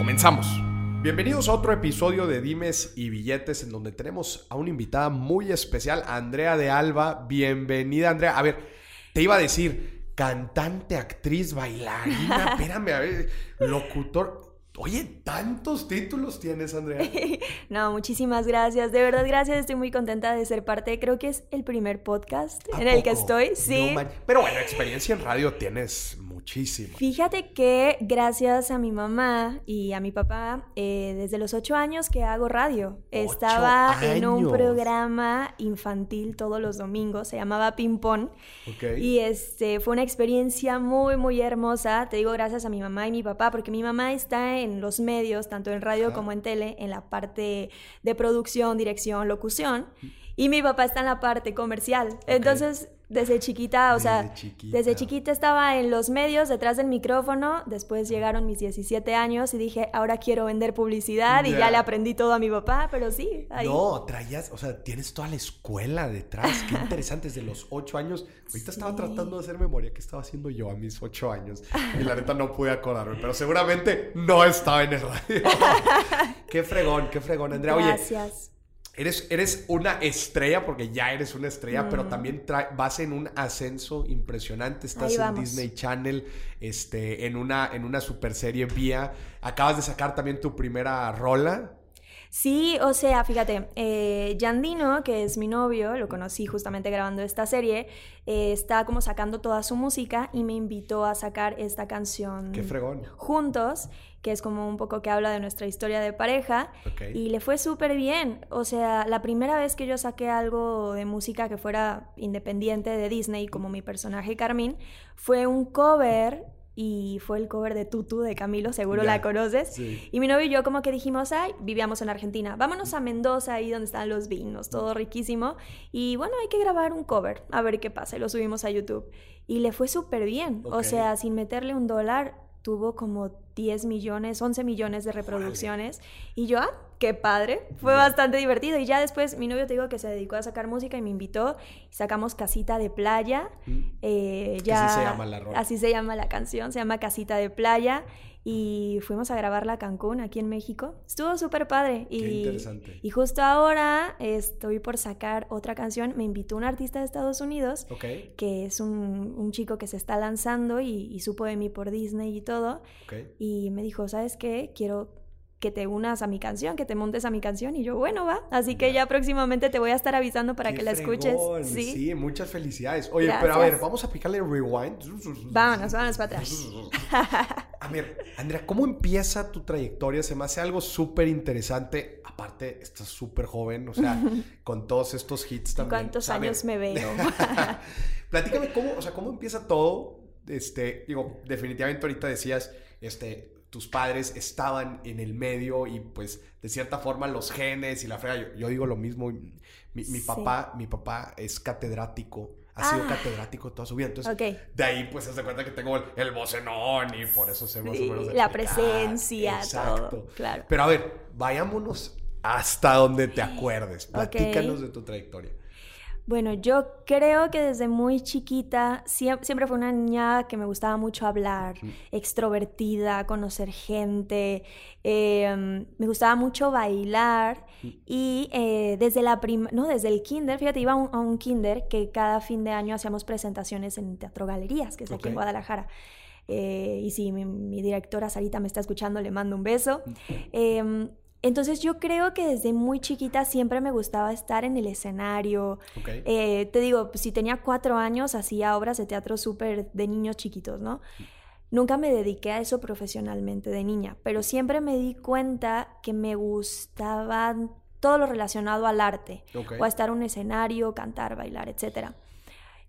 Comenzamos. Bienvenidos a otro episodio de Dimes y Billetes en donde tenemos a una invitada muy especial, Andrea de Alba. Bienvenida, Andrea. A ver, te iba a decir, cantante, actriz, bailarina, espérame, a ver, locutor. Oye, tantos títulos tienes, Andrea. no, muchísimas gracias. De verdad, gracias. Estoy muy contenta de ser parte. Creo que es el primer podcast en el que estoy. Sí. Pero bueno, experiencia en radio tienes Fíjate que gracias a mi mamá y a mi papá, eh, desde los ocho años que hago radio, estaba en un programa infantil todos los domingos, se llamaba Ping Pong. Y este, fue una experiencia muy, muy hermosa. Te digo gracias a mi mamá y mi papá, porque mi mamá está en los medios, tanto en radio como en tele, en la parte de producción, dirección, locución. Y mi papá está en la parte comercial. Entonces, desde chiquita, o sea, desde chiquita estaba en los medios, detrás del micrófono, después llegaron mis 17 años y dije, ahora quiero vender publicidad y ya le aprendí todo a mi papá, pero sí. Ahí. No, traías, o sea, tienes toda la escuela detrás, qué interesante, desde los 8 años. Ahorita estaba tratando de hacer memoria, ¿qué estaba haciendo yo a mis 8 años? Y la neta no pude acordarme, pero seguramente no estaba en el radio. qué fregón, qué fregón, Andrea. Gracias. Eres, eres una estrella, porque ya eres una estrella, pero también vas en un ascenso impresionante. Estás en Disney Channel, este, en una, en una super serie vía. Acabas de sacar también tu primera rola. Sí, o sea, fíjate, eh, Yandino, que es mi novio, lo conocí justamente grabando esta serie, eh, está como sacando toda su música y me invitó a sacar esta canción. ¡Qué fregón! Juntos que es como un poco que habla de nuestra historia de pareja. Y le fue súper bien. O sea, la primera vez que yo saqué algo de música que fuera independiente de Disney, como mi personaje Carmín, fue un cover y fue el cover de Tutu de Camilo, seguro la conoces. Y mi novio y yo como que dijimos, ay, vivíamos en Argentina, vámonos a Mendoza, ahí donde están los vinos, todo riquísimo. Y bueno, hay que grabar un cover, a ver qué pasa. Y lo subimos a YouTube. Y le fue súper bien. O sea, sin meterle un dólar, tuvo como 10 millones, 11 millones de reproducciones. Y yo, ah, qué padre, fue bastante divertido. Y ya después mi novio te digo que se dedicó a sacar música y me invitó. Sacamos Casita de Playa. Mm. Eh, ya, así se llama la Así se llama la canción, se llama Casita de Playa y fuimos a grabarla a Cancún, aquí en México. Estuvo súper padre. y, interesante. Y justo ahora estoy por sacar otra canción. Me invitó un artista de Estados Unidos, que es un, un, chico que se está lanzando y, supo de mí por Disney y todo. Y me dijo, ¿sabes qué? Quiero que te unas a mi canción, que te montes a mi canción. Y yo, bueno, va. Así que ya próximamente te voy a estar avisando para que la escuches. ¿Sí? sí, muchas felicidades. Oye, pero a ver, vamos a picarle rewind. Vámonos, vámonos para atrás. a ver, Andrea, ¿cómo empieza tu trayectoria? Se me hace algo súper interesante. Aparte, estás súper joven, o sea, con todos estos hits también. ¿Cuántos años me veo? Platícame cómo, o sea, cómo empieza todo. Este, digo, definitivamente ahorita decías, este, tus padres estaban en el medio y pues de cierta forma los genes y la frega, yo, digo lo mismo, mi, papá, mi papá es catedrático, ha sido ah. catedrático toda su vida, entonces de ahí pues se da cuenta que tengo el, el y por eso se sí, La presencia, Exacto. claro. Pero a ver, vayámonos hasta donde te acuerdes, platícanos de tu trayectoria. Bueno, yo creo que desde muy chiquita siempre, fue una niña que me gustaba mucho hablar, extrovertida, conocer gente, em, me gustaba mucho bailar y eh, desde la no, desde el kinder, fíjate, iba a un, kinder que cada fin de año hacíamos presentaciones en Teatro Galerías, que es aquí en Guadalajara. Eh, y si mi, directora Sarita me está escuchando, le mando un beso. Entonces yo creo que desde muy chiquita siempre me gustaba estar en el escenario. Eh, te digo, si tenía cuatro años hacía obras de teatro súper de niños chiquitos, ¿no? Nunca me dediqué a eso profesionalmente de niña, pero siempre me di cuenta que me gustaba todo lo relacionado al arte, o a estar en un escenario, cantar, bailar, etc.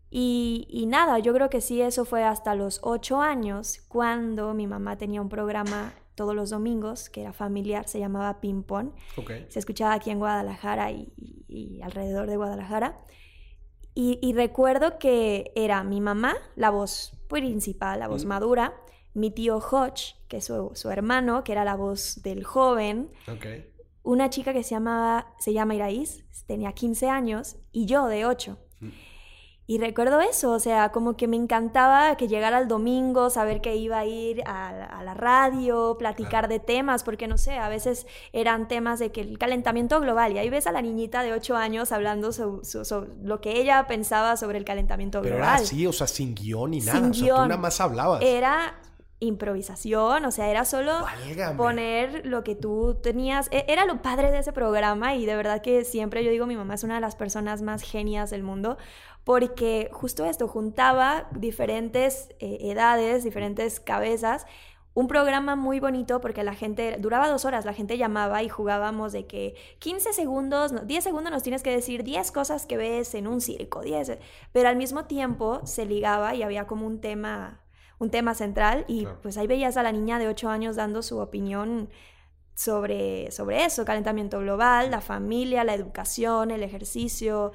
Y, nada, yo creo que sí, eso fue hasta los ocho años, cuando mi mamá tenía un programa todos los domingos, que era familiar, se llamaba Ping Pong. Se escuchaba aquí en Guadalajara y, alrededor de Guadalajara. Y, recuerdo que era mi mamá, la voz principal, la voz madura, mi tío Hodge, que es su, hermano, que era la voz del joven, una chica que se, llamaba, se llama Iraís, tenía 15 años, y yo de 8. Y recuerdo eso, o sea, como que me encantaba que llegara el domingo, saber que iba a ir a, la radio, platicar de temas, porque no sé, a veces eran temas de que el calentamiento global, y ahí ves a la niñita de 8 años hablando sobre, lo que ella pensaba sobre el calentamiento global. Pero era así, o sea, sin guion ni nada, sin o sea, tú nada más hablabas. Era improvisación, o sea, era solo poner lo que tú tenías. E, era lo padre de ese programa y de verdad que siempre yo digo, mi mamá es una de las personas más genias del mundo porque justo esto juntaba diferentes eh, edades, diferentes cabezas. Un programa muy bonito porque la gente, duraba dos horas, la gente llamaba y jugábamos de que 15 segundos, 10 segundos nos tienes que decir 10 cosas que ves en un circo, 10, pero al mismo tiempo se ligaba y había como un tema, un tema central y pues ahí veías a la niña de 8 años dando su opinión sobre, sobre eso, calentamiento global, la familia, la educación, el ejercicio,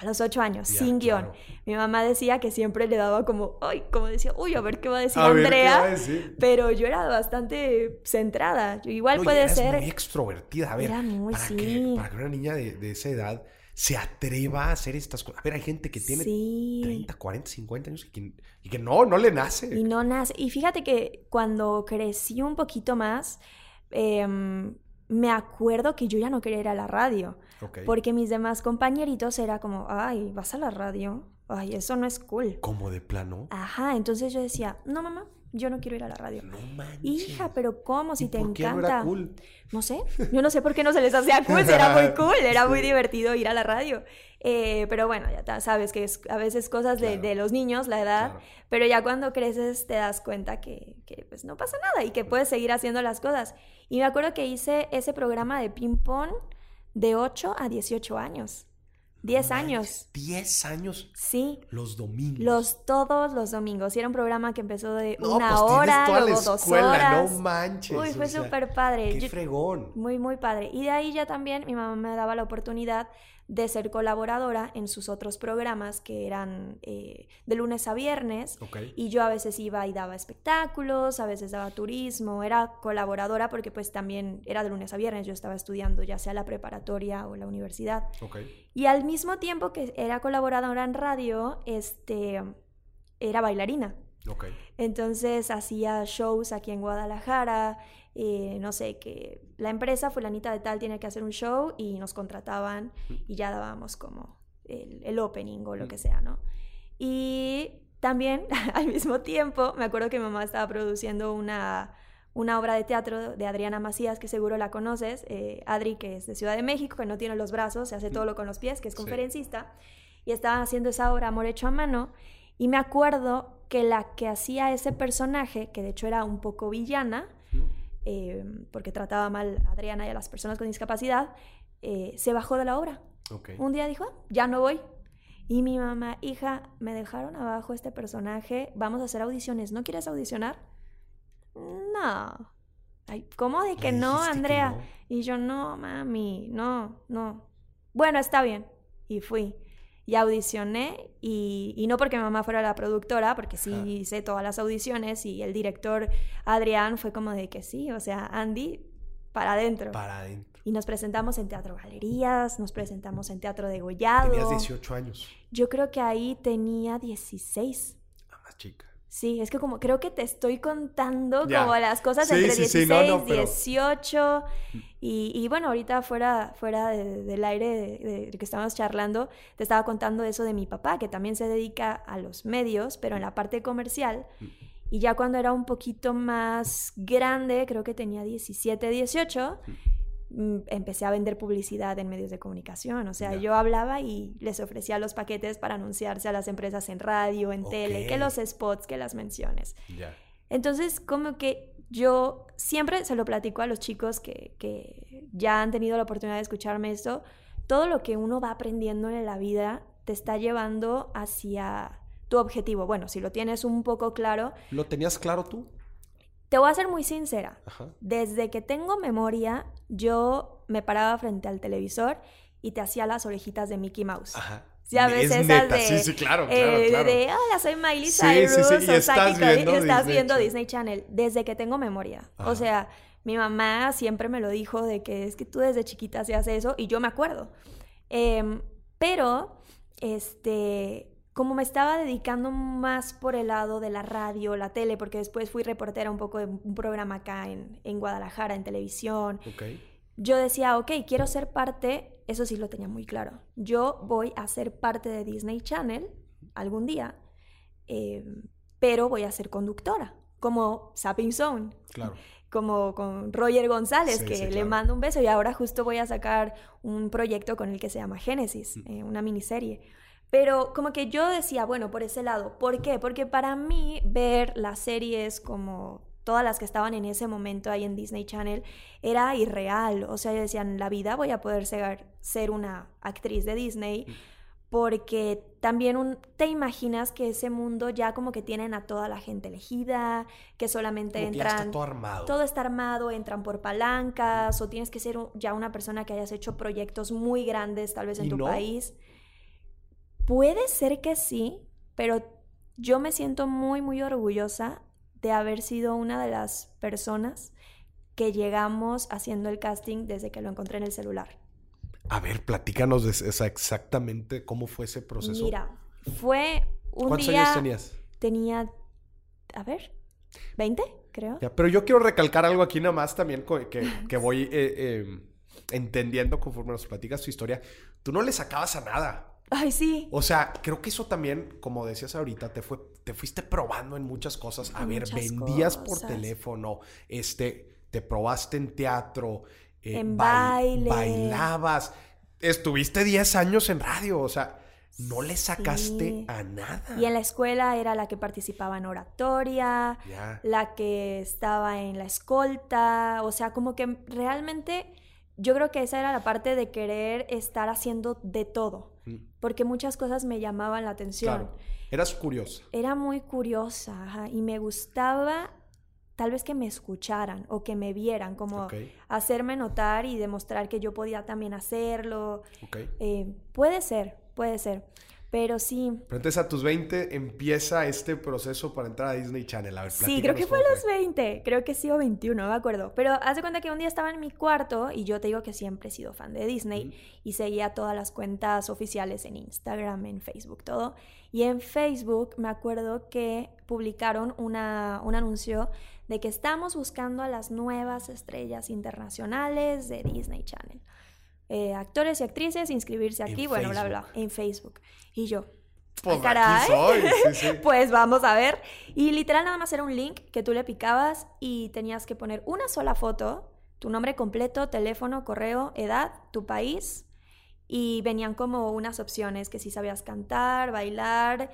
a los ocho años, sin guion. Mi mamá decía que siempre le daba como, ay, como decía, uy, a ver qué va a decir Andrea. Pero yo era bastante centrada. Igual puede ser. muy extrovertida. A ver, para, que, para, que, una niña de, esa edad se atreva a hacer estas cosas. A ver, hay gente que tiene 30, 40, 50 años y que, y que no, no le nace. Y no nace. Y fíjate que cuando crecí un poquito más, eh, me acuerdo que yo ya no quería ir a la radio. Porque mis demás compañeritos era como, ay, ¿vas a la radio? Ay, eso no es cool. Como de plano. Ajá, entonces yo decía, no, mamá, yo no quiero ir a la radio. No manches. Hija, pero ¿cómo? Si te encanta. no era cool? No sé, yo no sé por qué no se les hacía cool, era muy cool, era muy divertido ir a la radio. Eh, pero bueno, ya sabes que es a veces cosas de, los niños, la edad, pero ya cuando creces te das cuenta que, que, pues no pasa nada y que puedes seguir haciendo las cosas. Y me acuerdo que hice ese programa de ping-pong de 8 a 18 años. 10 años. 10 años. Sí. Los domingos. Los todos los domingos. Y era un programa que empezó de una pues hora, luego dos horas. No manches. Uy, fue súper padre. Qué fregón. Muy, muy padre. Y de ahí ya también mi mamá me daba la oportunidad de ser colaboradora en sus otros programas que eran eh, de lunes a viernes. Y yo a veces iba y daba espectáculos, a veces daba turismo, era colaboradora porque pues también era de lunes a viernes, yo estaba estudiando ya sea la preparatoria o la universidad. Y al mismo tiempo que era colaboradora en radio, este, era bailarina. Entonces hacía shows aquí en Guadalajara, eh, no sé, que la empresa fulanita de tal tiene que hacer un show y nos contrataban y ya dábamos como el, opening o lo que sea, ¿no? Y también al mismo tiempo me acuerdo que mi mamá estaba produciendo una, una obra de teatro de Adriana Macías, que seguro la conoces, eh, Adri, que es de Ciudad de México, que no tiene los brazos, se hace todo lo con los pies, que es conferencista, y estaba haciendo esa obra Amor hecho a mano, y me acuerdo que la que hacía ese personaje, que de hecho era un poco villana, eh, porque trataba mal a Adriana y a las personas con discapacidad, eh, se bajó de la obra. Un día dijo, ah, ya no voy. Y mi mamá, hija, me dejaron abajo este personaje, vamos a hacer audiciones, ¿no quieres audicionar? No. ¿Cómo de que no, Andrea? Y yo, no, mami, no, no. Bueno, está bien. Y fui y audicioné y, no porque mi mamá fuera la productora, porque sí hice todas las audiciones y el director Adrián fue como de que sí, o sea, Andy, para adentro. Para adentro. Y nos presentamos en Teatro Galerías, nos presentamos en Teatro de Gollado. Tenías 18 años. Yo creo que ahí tenía 16. Ah, más chica. Sí, es que como creo que te estoy contando como las cosas entre 16, y 18 y, bueno, ahorita fuera, fuera del aire de, que estábamos charlando, te estaba contando eso de mi papá, que también se dedica a los medios, pero en la parte comercial. Mm. Y ya cuando era un poquito más grande, creo que tenía 17, 18, Mm, empecé a vender publicidad en medios de comunicación. O sea, yo hablaba y les ofrecía los paquetes para anunciarse a las empresas en radio, en tele, que los spots, que las menciones. Entonces, como que yo siempre se lo platico a los chicos que, que, ya han tenido la oportunidad de escucharme esto, todo lo que uno va aprendiendo en la vida te está llevando hacia tu objetivo. Bueno, si lo tienes un poco claro. ¿Lo tenías claro tú? Te voy a ser muy sincera. Desde que tengo memoria, yo me paraba frente al televisor y te hacía las orejitas de Mickey Mouse. Ajá. Ya ves esas de. Sí, sí, claro, eh, claro, De, hola, soy Miley Cyrus. Sí, sí, sí. Y estás, viendo, estás Disney viendo Disney Channel desde que tengo memoria. O sea, mi mamá siempre me lo dijo de que es que tú desde chiquita hacías eso y yo me acuerdo. Em, pero, este, como me estaba dedicando más por el lado de la radio, la tele, porque después fui reportera un poco de un programa acá en, en Guadalajara, en televisión. Yo decía, ok, quiero ser parte, eso sí lo tenía muy claro. Yo voy a ser parte de Disney Channel algún día, em, pero voy a ser conductora, como Sapping Zone. Claro como con Roger González, que le mando un beso y ahora justo voy a sacar un proyecto con el que se llama Génesis, mm. eh, una miniserie. Pero como que yo decía, bueno, por ese lado, ¿por qué? Porque para mí ver las series como todas las que estaban en ese momento ahí en Disney Channel era irreal. O sea, decían, en la vida voy a poder ser, ser una actriz de Disney. Porque también te imaginas que ese mundo ya como que tienen a toda la gente elegida, que solamente entran... todo armado. Todo está armado, entran por palancas, o tienes que ser ya una persona que hayas hecho proyectos muy grandes tal vez en tu país. Puede ser que sí, pero yo me siento muy, muy orgullosa de haber sido una de las personas que llegamos haciendo el casting desde que lo encontré en el celular. A ver, platícanos de esa exactamente cómo fue ese proceso. Mira, fue un ¿Cuántos años tenías? Tenía, a ver, 20, creo. pero yo quiero recalcar algo aquí nada más también que, voy eh, em, entendiendo conforme nos platicas tu historia. Tú no le sacabas a nada. Ay, sí. O sea, creo que eso también, como decías ahorita, te fue, te fuiste probando en muchas cosas. A ver, vendías por teléfono, este, te probaste en teatro, eh, en baile. Bailabas. Estuviste 10 años en radio, o sea, no le sacaste a nada. Y en la escuela era la que participaba en oratoria, la que estaba en la escolta, o sea, como que realmente yo creo que esa era la parte de querer estar haciendo de todo. Porque muchas cosas me llamaban la atención. Claro. Eras curiosa. Era muy curiosa y me gustaba tal vez que me escucharan o que me vieran, como hacerme notar y demostrar que yo podía también hacerlo. Eh, puede ser, puede ser. Pero sí. Pero entonces a tus 20 empieza este proceso para entrar a Disney Channel. A ver, sí, creo que fue a los 20. Creo que sí o 21, no me acuerdo. Pero haz de cuenta que un día estaba en mi cuarto y yo te digo que siempre he sido fan de Disney y seguía todas las cuentas oficiales en Instagram, en Facebook, todo. Y en Facebook me acuerdo que publicaron una, un anuncio de que estamos buscando a las nuevas estrellas internacionales de Disney Channel. Eh, actores y actrices, inscribirse aquí, bueno, bla, bla, en Facebook. Y yo, pues, caray, pues vamos a ver. Y literal nada más era un link que tú le picabas y tenías que poner una sola foto, tu nombre completo, teléfono, correo, edad, tu país. Y venían como unas opciones que si sabías cantar, bailar,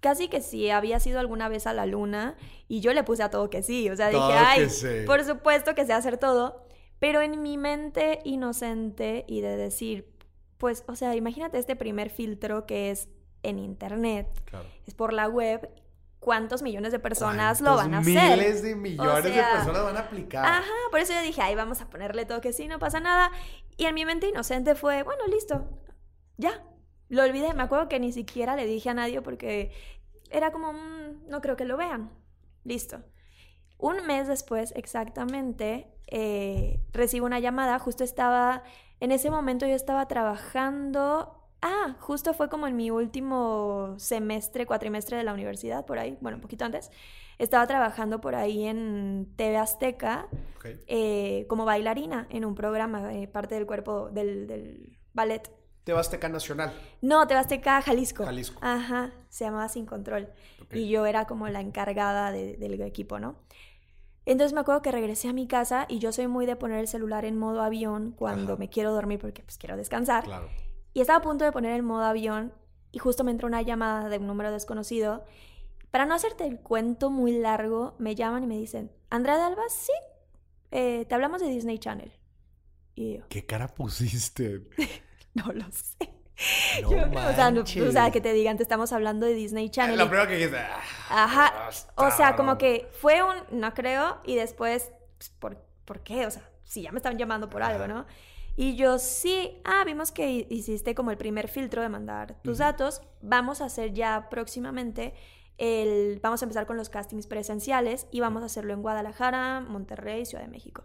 casi que si había sido alguna vez a la luna y yo le puse a todo que sí, o sea, dije, ay, por supuesto que sé hacer todo, pero en mi mente inocente y de decir, pues, o sea, imagínate este primer filtro que es en internet, es por la web, ¿cuántos millones de personas lo van a hacer? Miles de millones de personas van a aplicar. Ajá, por eso yo dije, ay, vamos a ponerle todo que sí, no pasa nada. Y en mi mente inocente fue, bueno, listo, ya, lo olvidé, me acuerdo que ni siquiera le dije a nadie porque era como, no creo que lo vean. Listo. Un mes después, exactamente, eh, recibo una llamada. Justo estaba, en ese momento yo estaba trabajando. Ah, justo fue como en mi último semestre, cuatrimestre de la universidad, por ahí, bueno, un poquito antes. Estaba trabajando por ahí en TV Azteca eh, como bailarina en un programa, eh, parte del cuerpo del, del ballet. Tebasteca Nacional. No, Tebasteca Jalisco. Jalisco. Ajá, se llamaba Sin Control. Y yo era como la encargada del equipo, ¿no? Entonces me acuerdo que regresé a mi casa y yo soy muy de poner el celular en modo avión cuando me quiero dormir porque pues quiero descansar. Claro. Y estaba a punto de poner el modo avión y justo me entró una llamada de un número desconocido. Para no hacerte el cuento muy largo, me llaman y me dicen, Andrea de Alba, sí, eh, te hablamos de Disney Channel. Y yo, ¿Qué cara pusiste? No lo sé. No Yo, o, sea, o, sea, que te digan, te estamos hablando de Disney Channel. Lo primero que dijiste. Ah, Ajá. O sea, como que fue un no creo y después, pues, ¿por, ¿por qué? O sea, si ya me estaban llamando por algo, ¿no? Y yo sí, ah, vimos que hiciste como el primer filtro de mandar tus datos. Vamos a hacer ya próximamente el, vamos a empezar con los castings presenciales y vamos a hacerlo en Guadalajara, Monterrey, Ciudad de México.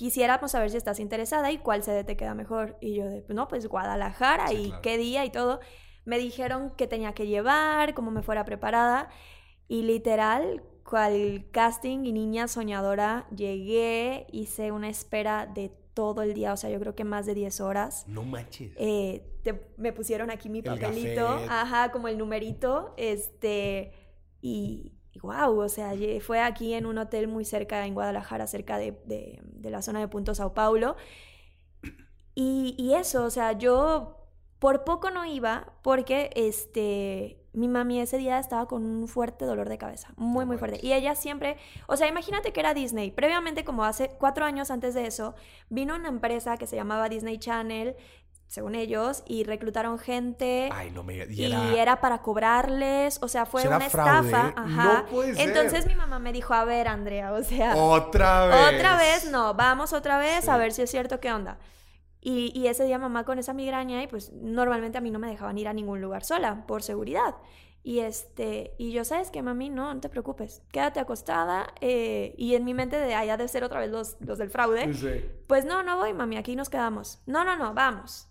Quisiéramos saber si estás interesada y cuál sede te queda mejor. Y yo de, no, pues Guadalajara y qué día y todo. Me dijeron que tenía que llevar, cómo me fuera preparada. Y literal, cual casting y niña soñadora, llegué, hice una espera de todo el día, o sea, yo creo que más de 10 horas. No manches. Eh, me pusieron aquí mi papelito, ajá, como el numerito, este, y, wow, o sea, fue aquí en un hotel muy cerca, en Guadalajara, cerca de, la zona de Punto Sao Paulo. Y, y, eso, o sea, yo por poco no iba porque, este, mi mami ese día estaba con un fuerte dolor de cabeza, muy, muy fuerte. Y ella siempre, o sea, imagínate que era Disney. Previamente, como hace cuatro años antes de eso, vino una empresa que se llamaba Disney Channel, según ellos, y reclutaron gente. Ay, no me y, era... para cobrarles, o sea, fue una estafa. Ajá. Entonces mi mamá me dijo, a ver, Andrea, o sea. Otra vez. Otra vez, no, vamos otra vez a ver si es cierto qué onda. Y, ese día mamá con esa migraña y pues normalmente a mí no me dejaban ir a ningún lugar sola por seguridad. Y este, y yo, ¿sabes que mami? No, no te preocupes, quédate acostada. Eh, y en mi mente de allá de ser otra vez los, los del fraude. Pues no, no voy, mami, aquí nos quedamos. No, no, no, vamos.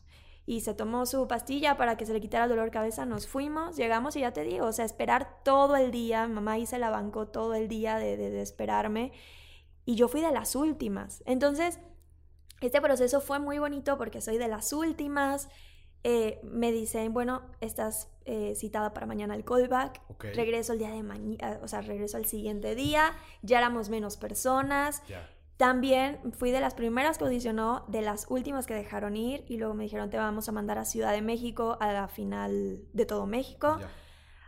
Y se tomó su pastilla para que se le quitara el dolor de cabeza, nos fuimos, llegamos y ya te digo, o sea, esperar todo el día, mamá hice la banco todo el día de, de, de esperarme. Y yo fui de las últimas. Entonces, este proceso fue muy bonito porque soy de las últimas. Eh, me dicen, bueno, estás eh, citada para mañana al callback. Regreso el día de mañana, o sea, regreso al siguiente día. Ya éramos menos personas. También fui de las primeras que audicionó, de las últimas que dejaron ir y luego me dijeron te vamos a mandar a Ciudad de México a la final de todo México.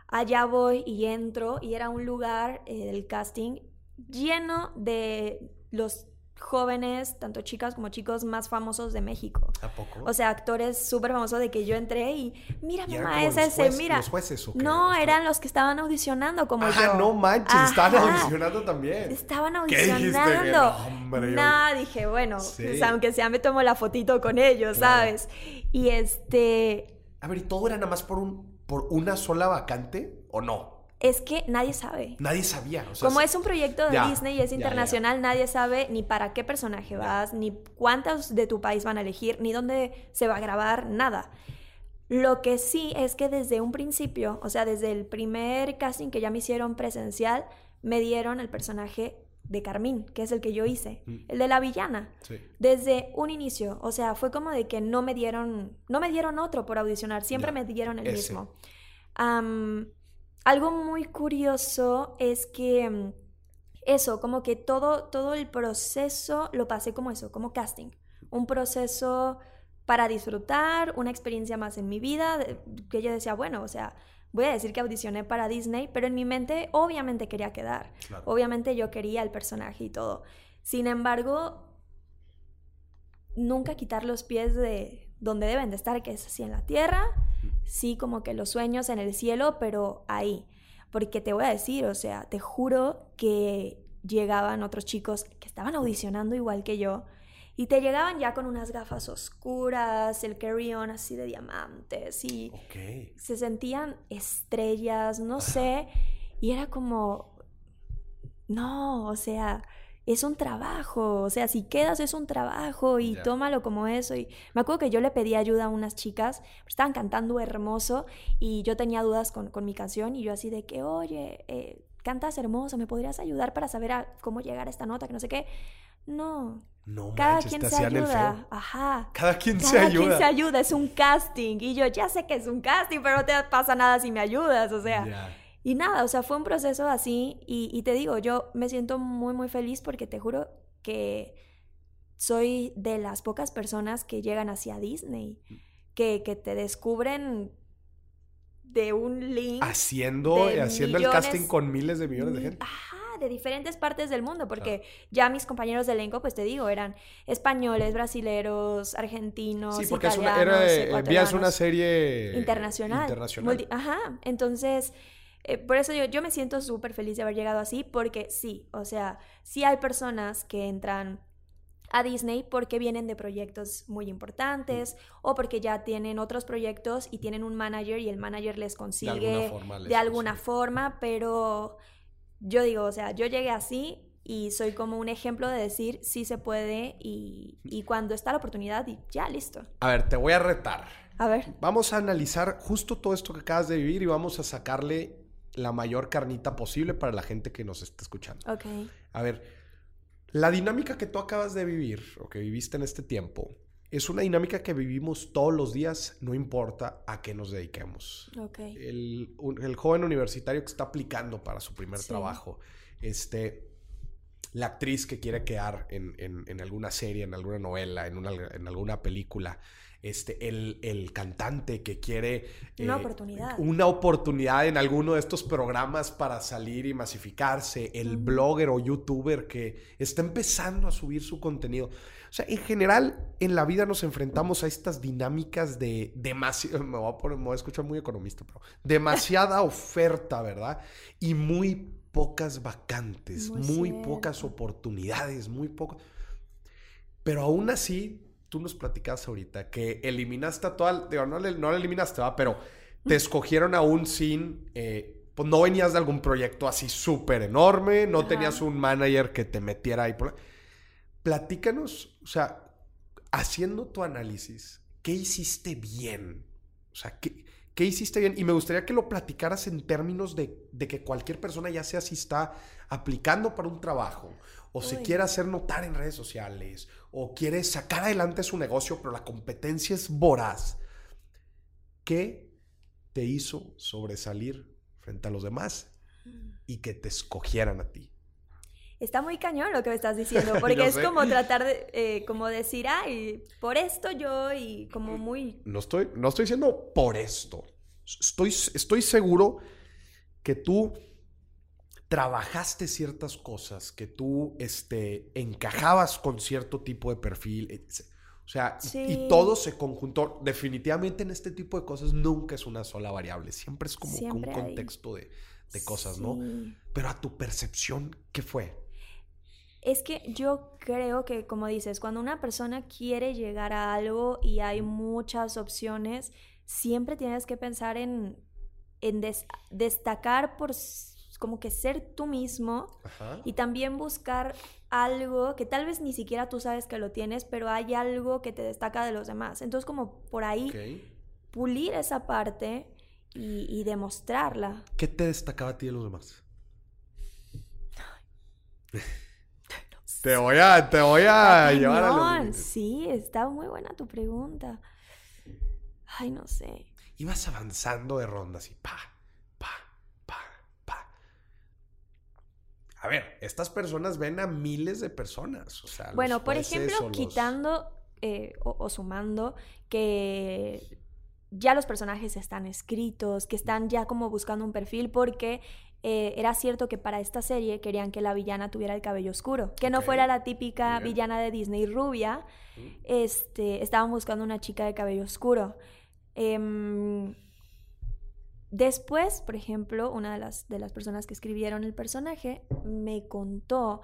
Allá voy y entro y era un lugar eh, del casting lleno de los jóvenes, tanto chicas como chicos más famosos de México. ¿A poco? O sea, actores súper famosos de que yo entré y, mira, mamá, es ese, mira. ¿Los jueces o No, eran los que estaban audicionando como Ajá, no manches, estaban audicionando también. Estaban audicionando. ¿Qué no, dije, bueno, pues, aunque sea me tomo la fotito con ellos, ¿sabes? Y este... A ver, ¿y todo era nada más por, un, por una sola vacante o no? Es que nadie sabe. Nadie sabía. Como es un proyecto de Disney y es internacional, nadie sabe ni para qué personaje vas, ni cuántos de tu país van a elegir, ni dónde se va a grabar, nada. Lo que sí es que desde un principio, o sea, desde el primer casting que ya me hicieron presencial, me dieron el personaje de Carmín, que es el que yo hice, mm. el de la villana. Desde un inicio, o sea, fue como de que no me dieron, no me dieron otro por audicionar, siempre me dieron el mismo. Algo muy curioso es que mm, eso, como que todo, todo el proceso lo pasé como eso, como casting. Un proceso para disfrutar, una experiencia más en mi vida, que yo decía, bueno, o sea, voy a decir que audicioné para Disney, pero en mi mente obviamente quería quedar. Obviamente yo quería el personaje y todo. Sin embargo, nunca quitar los pies de donde deben de estar, que es así en la tierra, sí como que los sueños en el cielo, pero ahí. Porque te voy a decir, o sea, te juro que llegaban otros chicos que estaban audicionando igual que yo y te llegaban ya con unas gafas oscuras, el carry-on así de diamantes y se sentían estrellas, no sé, y era como, no, o sea, es un trabajo, o sea, si quedas es un trabajo y tómalo como eso. Y me acuerdo que yo le pedí ayuda a unas chicas, estaban cantando hermoso y yo tenía dudas con, con mi canción y yo así de que, oye, eh, cantas hermoso, ¿me podrías ayudar para saber a cómo llegar a esta nota? Que no sé qué. No. No, cada quien se ayuda. Ajá. Cada quien se ayuda. Cada quien se ayuda, es un casting. Y yo ya sé que es un casting, pero no te pasa nada si me ayudas, o sea. Y nada, o sea, fue un proceso así y, te digo, yo me siento muy, muy feliz porque te juro que soy de las pocas personas que llegan hacia Disney, mm. que, que te descubren de un link. Haciendo, haciendo el casting con miles de millones de gente. Ajá, de diferentes partes del mundo, porque ya mis compañeros de elenco, pues te digo, eran españoles, brasileros, argentinos, sí, porque italianos, era, una serie internacional. internacional. ajá, entonces... Eh, por eso yo, yo me siento súper feliz de haber llegado así, porque sí, o sea, sí hay personas que entran a Disney porque vienen de proyectos muy importantes o porque ya tienen otros proyectos y tienen un manager y el manager les consigue de alguna forma, de alguna forma pero yo digo, o sea, yo llegué así y soy como un ejemplo de decir sí se puede y, y cuando está la oportunidad y ya listo. A ver, te voy a retar. A ver. Vamos a analizar justo todo esto que acabas de vivir y vamos a sacarle la mayor carnita posible para la gente que nos está escuchando. Ok. A ver, la dinámica que tú acabas de vivir o que viviste en este tiempo es una dinámica que vivimos todos los días, no importa a qué nos dediquemos. Okay. El, joven universitario que está aplicando para su primer trabajo, este, la actriz que quiere quedar en, en, alguna serie, en alguna novela, en, una, en alguna película, este, el, cantante que quiere... Una eh, oportunidad. Una oportunidad en alguno de estos programas para salir y masificarse, el blogger o youtuber que está empezando a subir su contenido. O sea, en general, en la vida nos enfrentamos a estas dinámicas de demasiado, me voy a, poner, me voy a escuchar muy economista, pero demasiada oferta, ¿verdad? Y muy pocas vacantes, muy, pocas oportunidades, muy poco. Pero aún así, tú nos platicas ahorita que eliminaste a toda, digo, no, no la eliminaste, ¿va? pero te escogieron aún sin, eh, pues no venías de algún proyecto así súper enorme, no tenías un manager que te metiera ahí. Por... Platícanos, o sea, haciendo tu análisis, ¿qué hiciste bien? O sea, ¿qué, ¿qué hiciste bien? Y me gustaría que lo platicaras en términos de, de que cualquier persona, ya sea si está aplicando para un trabajo o se quiere hacer notar en redes sociales, o quiere sacar adelante su negocio, pero la competencia es voraz. ¿Qué te hizo sobresalir frente a los demás y que te escogieran a ti? Está muy cañón lo que me estás diciendo, porque es como tratar de, eh, como decir, ay, por esto yo y como muy... No estoy, no estoy diciendo por esto. Estoy, estoy seguro que tú trabajaste ciertas cosas, que tú este, encajabas con cierto tipo de perfil. O sea, y, todo se conjuntó. Definitivamente en este tipo de cosas nunca es una sola variable. Siempre es como un contexto de, cosas, ¿no? Pero a tu percepción, ¿qué fue? Es que yo creo que, como dices, cuando una persona quiere llegar a algo y hay muchas opciones, siempre tienes que pensar en, en destacar por como que ser tú mismo y también buscar algo que tal vez ni siquiera tú sabes que lo tienes, pero hay algo que te destaca de los demás. Entonces como por ahí pulir esa parte y, demostrarla. ¿Qué te destacaba a ti de los demás? Te voy a, te voy a llevar a Sí, está muy buena tu pregunta. Ay, no sé. Ibas avanzando de rondas y pa, A ver, estas personas ven a miles de personas. O sea, bueno, por ejemplo, quitando eh, o, sumando que ya los personajes están escritos, que están ya como buscando un perfil, porque eh, era cierto que para esta serie querían que la villana tuviera el cabello oscuro, que no fuera la típica villana de Disney rubia, este, estaban buscando una chica de cabello oscuro. Em, Después, por ejemplo, una de las, de las personas que escribieron el personaje me contó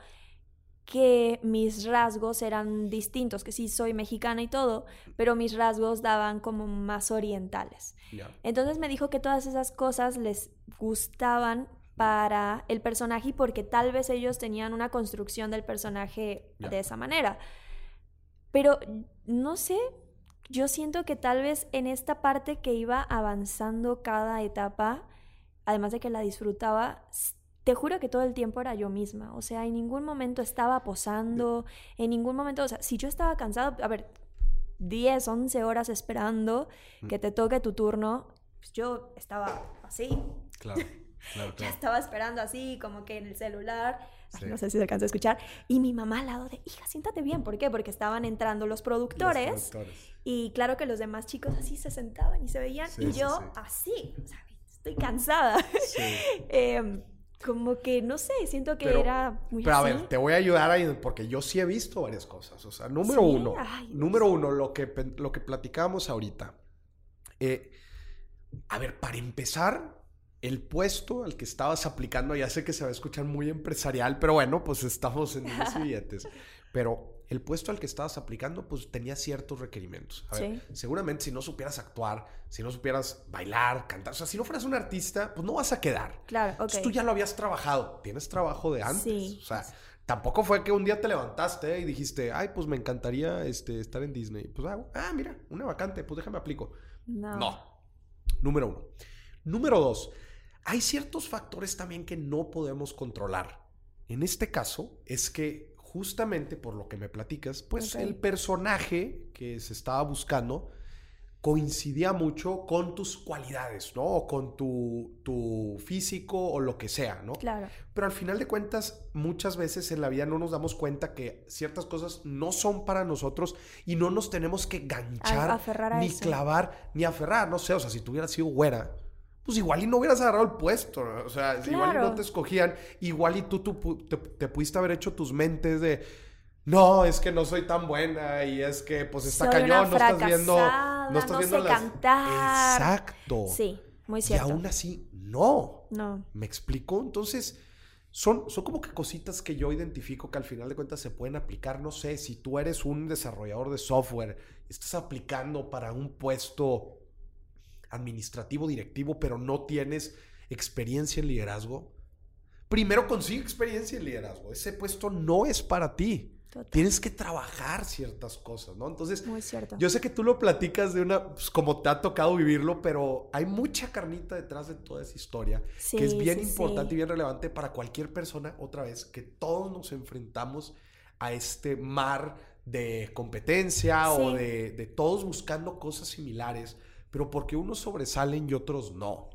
que mis rasgos eran distintos, que sí soy mexicana y todo, pero mis rasgos daban como más orientales. Entonces me dijo que todas esas cosas les gustaban para el personaje y porque tal vez ellos tenían una construcción del personaje de esa manera. Pero no sé, yo siento que tal vez en esta parte que iba avanzando cada etapa, además de que la disfrutaba, te juro que todo el tiempo era yo misma. O sea, en ningún momento estaba posando, en ningún momento, o sea, si yo estaba cansado, a ver, 10, 11 horas esperando mm. que te toque tu turno, pues yo estaba así. Claro. Claro, ya estaba esperando así, como que en el celular. No sé si se alcanza a escuchar. Y mi mamá al lado de, hija, siéntate bien. ¿Por qué? Porque estaban entrando los productores. Los productores. Y claro que los demás chicos así se sentaban y se veían y yo así, o sea, estoy cansada. Em, como que, no sé, siento que era muy Pero así. a ver, te voy a ayudar ahí, porque yo sí he visto varias cosas. O sea, número ¿Sí? uno, Ay, número uno, lo que, lo que platicábamos ahorita. Eh, a ver, para empezar, el puesto al que estabas aplicando, ya sé que se va a escuchar muy empresarial, pero bueno, pues estamos en y billetes. Pero el puesto al que estabas aplicando, pues tenía ciertos requerimientos. A ver, seguramente si no supieras actuar, si no supieras bailar, cantar, o sea, si no fueras un artista, pues no vas a quedar. Claro, ok. Entonces, tú ya lo habías trabajado, tienes trabajo de antes. Sí. O sea, tampoco fue que un día te levantaste y dijiste, ay, pues me encantaría este, estar en Disney. Pues, ah, ah, mira, una vacante, pues déjame aplico. No. No. Número uno. Número dos, hay ciertos factores también que no podemos controlar. En este caso, es que justamente por lo que me platicas, pues el personaje que se estaba buscando coincidía mucho con tus cualidades, ¿no? O con tu, tu físico o lo que sea, ¿no? Claro. Pero al final de cuentas, muchas veces en la vida no nos damos cuenta que ciertas cosas no son para nosotros y no nos tenemos que ganchar, A- aferrar a ni eso. clavar, ni aferrar. No sé, o sea, si tú hubieras sido güera, pues igual y no hubieras agarrado el puesto. ¿no? O sea, igual y no te escogían, igual y tú, tú te, te pudiste haber hecho tus mentes de. No, es que no soy tan buena y es que pues está Soy cañón, no estás viendo, no estás no viendo sé las cantar. Exacto. Sí, muy Y cierto. aún así, no. No. ¿Me explico? Entonces, son, son como que cositas que yo identifico que al final de cuentas se pueden aplicar. No sé, si tú eres un desarrollador de software, estás aplicando para un puesto administrativo, directivo, pero no tienes experiencia en liderazgo, primero consigue experiencia en liderazgo. Ese puesto no es para ti. Total. Tienes que trabajar ciertas cosas, ¿no? Entonces, Muy cierto. yo sé que tú lo platicas de una, pues, como te ha tocado vivirlo, pero hay mucha carnita detrás de toda esa historia que es bien sí, importante sí. y bien relevante para cualquier persona, otra vez, que todos nos enfrentamos a este mar de competencia o de, de todos buscando cosas similares, pero porque unos sobresalen y otros no.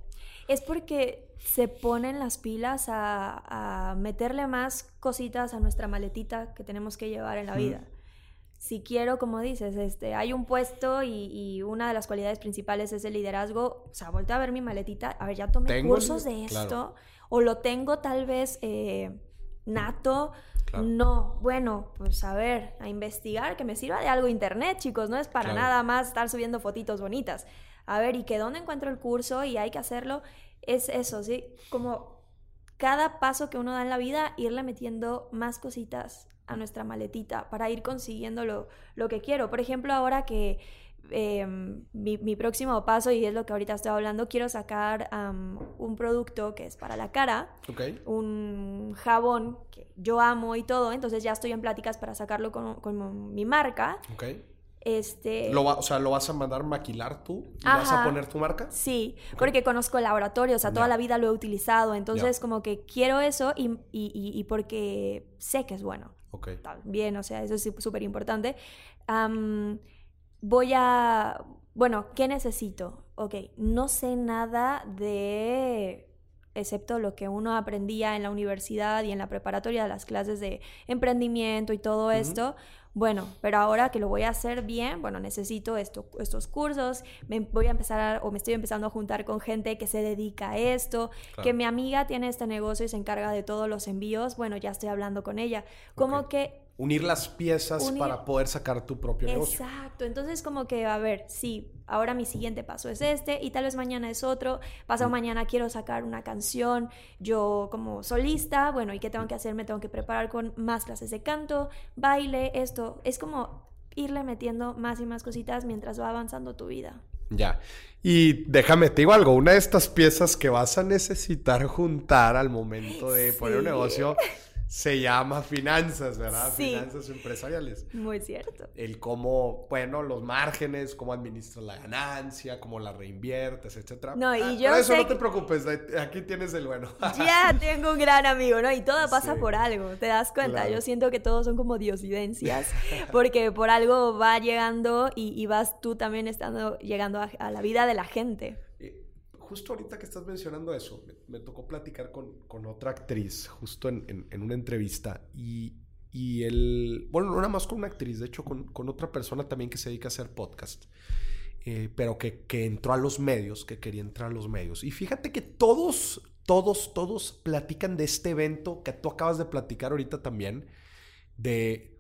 Es porque se ponen las pilas a, a meterle más cositas a nuestra maletita que tenemos que llevar en la vida. Si quiero, como dices, este, hay un puesto y, y una de las cualidades principales es el liderazgo. O sea, volteo a ver mi maletita. A ver, ya tomé el- cursos de claro. esto. O lo tengo tal vez eh, nato. Claro. No, bueno, pues a ver, a investigar, que me sirva de algo internet, chicos. No es para Claro. nada más estar subiendo fotitos bonitas. A ver, ¿y que dónde encuentro el curso? Y hay que hacerlo. Es eso, ¿sí? Como cada paso que uno da en la vida, irle metiendo más cositas a nuestra maletita para ir consiguiendo lo, lo que quiero. Por ejemplo, ahora que eh, mi, mi próximo paso, y es lo que ahorita estoy hablando, quiero sacar am, un producto que es para la cara, ¿Ok? un jabón que yo amo y todo, entonces ya estoy en pláticas para sacarlo con, con mi marca. ¿Ok? Este, Lo va- o sea, ¿lo vas a mandar maquilar tú? ¿Y vas a poner tu marca? Sí, Ok. porque conozco el laboratorio, o sea, toda Ya. la vida lo he utilizado, entonces Ya. como que quiero eso y, y- y- y porque sé que es bueno. Ok. También, o sea, eso es súper importante. Am, voy a, bueno, ¿qué necesito? Ok, no sé nada de, excepto lo que uno aprendía en la universidad y en la preparatoria, las clases de emprendimiento y todo esto. Bueno, pero ahora que lo voy a hacer bien, bueno, necesito esto, estos cursos, me voy a empezar a- o me estoy empezando a juntar con gente que se dedica a esto, Claro. que mi amiga tiene este negocio y se encarga de todos los envíos, bueno, ya estoy hablando con ella. Como que Unir las piezas Unir- para poder sacar tu propio negocio. Exacto, entonces como que, a ver, sí, ahora mi siguiente paso es este y tal vez mañana es otro, pasado Mm. mañana quiero sacar una canción, yo como solista, bueno, ¿y qué tengo que hacer? Me tengo que preparar con más clases de canto, baile, esto, es como irle metiendo más y más cositas mientras va avanzando tu vida. Ya. Y déjame te digo algo, una de estas piezas que vas a necesitar juntar al momento de poner un negocio se llama finanzas, ¿verdad? Sí. Finanzas empresariales. Muy cierto. El cómo, bueno, los márgenes, cómo administras la ganancia, cómo la reinviertes, etcétera. No, y Ah, yo pero eso sé no te preocupes, aquí tienes el bueno. Ya tengo un gran amigo, ¿no? Y todo pasa Sí. por algo, ¿te das cuenta? Claro. Yo siento que todos son como diosidencias, porque por algo va llegando y, y vas tú también estando llegando a, a la vida de la gente. Justo ahorita que estás mencionando eso, me, tocó platicar con, con otra actriz, justo en, en- en una entrevista, y, y el, bueno, no nada más con una actriz, de hecho con, con otra persona también que se dedica a hacer podcast, eh, pero que, que entró a los medios, que quería entrar a los medios. Y fíjate que todos todos, todos platican de este evento que tú acabas de platicar ahorita también, de,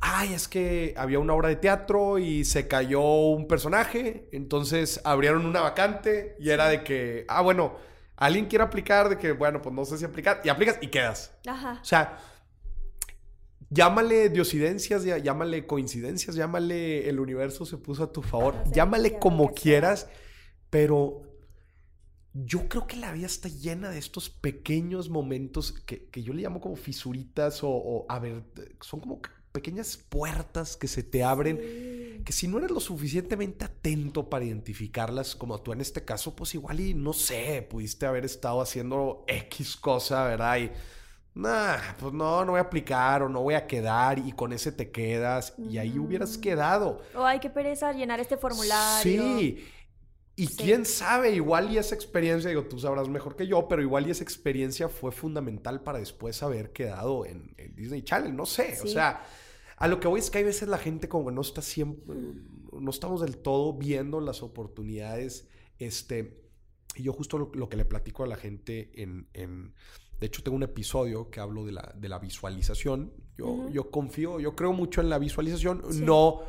ay, es que había una obra de teatro y se cayó un personaje, entonces abrieron una vacante y era de que, ah, bueno, alguien quiere aplicar, de que, bueno, pues no sé si aplicar, y aplicas y quedas. Ajá. O sea, llámale diosidencias, llámale coincidencias, llámale el universo se puso a tu favor, llámale como quieras, pero yo creo que la vida está llena de estos pequeños momentos que, yo le llamo como fisuritas o, a ver, son como pequeñas puertas que se te abren, que si no eres lo suficientemente atento para identificarlas, como tú en este caso, pues igual y no sé, pudiste haber estado haciendo X cosa, ¿verdad? Y, nah, pues no, no voy a aplicar o no voy a quedar y con ese te quedas y ahí hubieras quedado. O hay que pereza llenar este formulario. Sí, y quién sabe, igual y esa experiencia, digo, tú sabrás mejor que yo, pero igual y esa experiencia fue fundamental para después haber quedado en, Disney Channel, no sé, o sea, a lo que voy es que hay veces la gente como que no está siempre, no estamos del todo viendo las oportunidades, este, y yo justo lo, que le platico a la gente en, en, de hecho tengo un episodio que hablo de la, de la visualización, yo, yo confío, yo creo mucho en la visualización, no,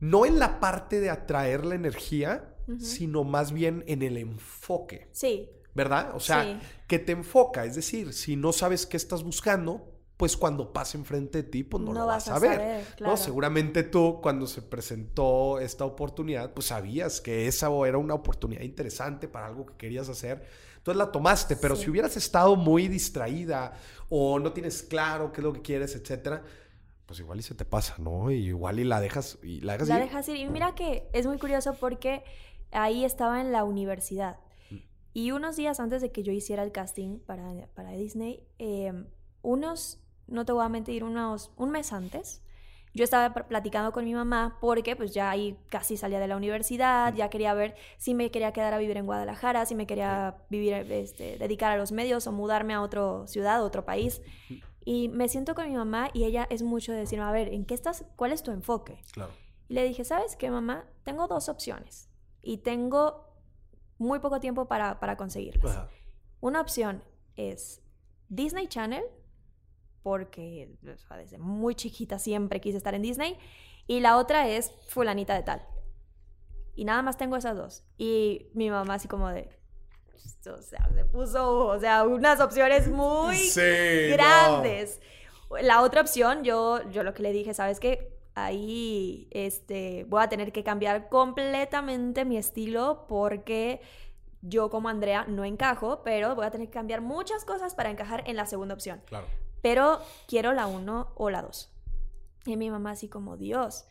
no en la parte de atraer la energía, sino más bien en el enfoque. Sí. ¿Verdad? O sea, que te enfoca. Es decir, si no sabes qué estás buscando, pues cuando pase enfrente de ti, pues no, lo vas, a ver. ¿no? Seguramente tú, cuando se presentó esta oportunidad, pues sabías que esa era una oportunidad interesante para algo que querías hacer. Entonces la tomaste, pero si hubieras estado muy distraída o no tienes claro qué es lo que quieres, etcétera, pues igual y se te pasa, ¿no? Y igual y la dejas y la dejas La ir. dejas ir. Y mira que es muy curioso porque ahí estaba en la universidad. Mm. Y unos días antes de que yo hiciera el casting para, para Disney, em, unos, no te voy a mentir, unos, un mes antes, yo estaba platicando con mi mamá porque pues ya ahí casi salía de la universidad, ya quería ver si me quería quedar a vivir en Guadalajara, si me quería vivir, este, dedicar a los medios o mudarme a otra ciudad, a otro país. Y me siento con mi mamá y ella es mucho de decirme, a ver, ¿en qué estás? ¿Cuál es tu enfoque? Claro. Y le dije, ¿sabes qué, mamá? Tengo dos opciones y tengo muy poco tiempo para, para conseguirlas. Una opción es Disney Channel, porque desde muy chiquita siempre quise estar en Disney, y la otra es fulanita de tal. Y nada más tengo esas dos. Y mi mamá así como de, o sea, se puso, o sea, unas opciones muy grandes. La otra opción, yo, yo lo que le dije, ¿sabes qué? ahí este, voy a tener que cambiar completamente mi estilo porque yo como Andrea no encajo, pero voy a tener que cambiar muchas cosas para encajar en la segunda opción. Claro. Pero quiero la uno o la dos. Y mi mamá así como, Dios,